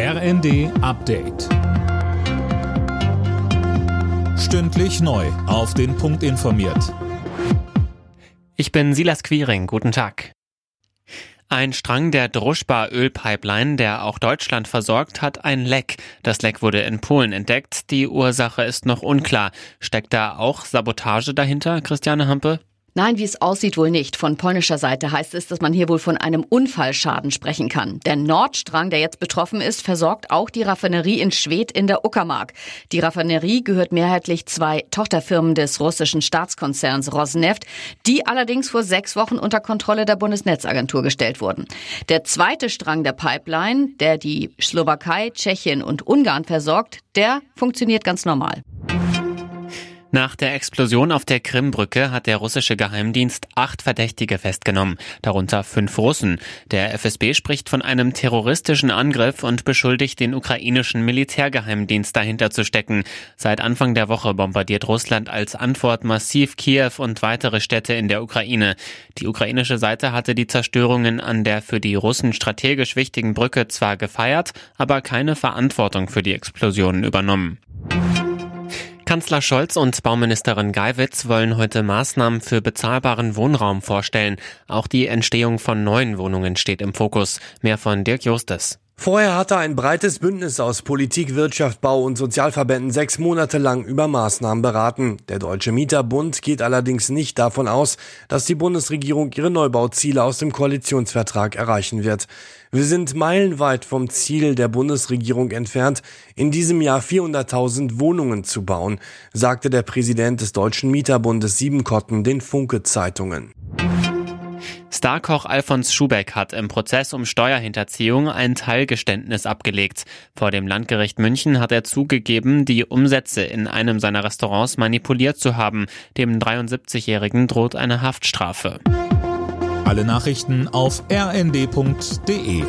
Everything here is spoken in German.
RND Update. Stündlich neu. Auf den Punkt informiert. Ich bin Silas Quiring. Guten Tag. Ein Strang der Druschba-Ölpipeline, der auch Deutschland versorgt, hat ein Leck. Das Leck wurde in Polen entdeckt. Die Ursache ist noch unklar. Steckt da auch Sabotage dahinter, Christiane Hampe? Nein, wie es aussieht, wohl nicht. Von polnischer Seite heißt es, dass man hier wohl von einem Unfallschaden sprechen kann. Der Nordstrang, der jetzt betroffen ist, versorgt auch die Raffinerie in Schwedt in der Uckermark. Die Raffinerie gehört mehrheitlich zwei Tochterfirmen des russischen Staatskonzerns Rosneft, die allerdings vor sechs Wochen unter Kontrolle der Bundesnetzagentur gestellt wurden. Der zweite Strang der Pipeline, der die Slowakei, Tschechien und Ungarn versorgt, der funktioniert ganz normal. Nach der Explosion auf der Krimbrücke hat der russische Geheimdienst acht Verdächtige festgenommen, darunter fünf Russen. Der FSB spricht von einem terroristischen Angriff und beschuldigt den ukrainischen Militärgeheimdienst dahinter zu stecken. Seit Anfang der Woche bombardiert Russland als Antwort massiv Kiew und weitere Städte in der Ukraine. Die ukrainische Seite hatte die Zerstörungen an der für die Russen strategisch wichtigen Brücke zwar gefeiert, aber keine Verantwortung für die Explosionen übernommen. Kanzler Scholz und Bauministerin Geiwitz wollen heute Maßnahmen für bezahlbaren Wohnraum vorstellen. Auch die Entstehung von neuen Wohnungen steht im Fokus. Mehr von Dirk Justes. Vorher hatte ein breites Bündnis aus Politik, Wirtschaft, Bau und Sozialverbänden sechs Monate lang über Maßnahmen beraten. Der Deutsche Mieterbund geht allerdings nicht davon aus, dass die Bundesregierung ihre Neubauziele aus dem Koalitionsvertrag erreichen wird. Wir sind meilenweit vom Ziel der Bundesregierung entfernt, in diesem Jahr 400.000 Wohnungen zu bauen, sagte der Präsident des Deutschen Mieterbundes Siebenkotten den Funke Zeitungen. Starkoch Alfons Schubeck hat im Prozess um Steuerhinterziehung ein Teilgeständnis abgelegt. Vor dem Landgericht München hat er zugegeben, die Umsätze in einem seiner Restaurants manipuliert zu haben. Dem 73-Jährigen droht eine Haftstrafe. Alle Nachrichten auf rnd.de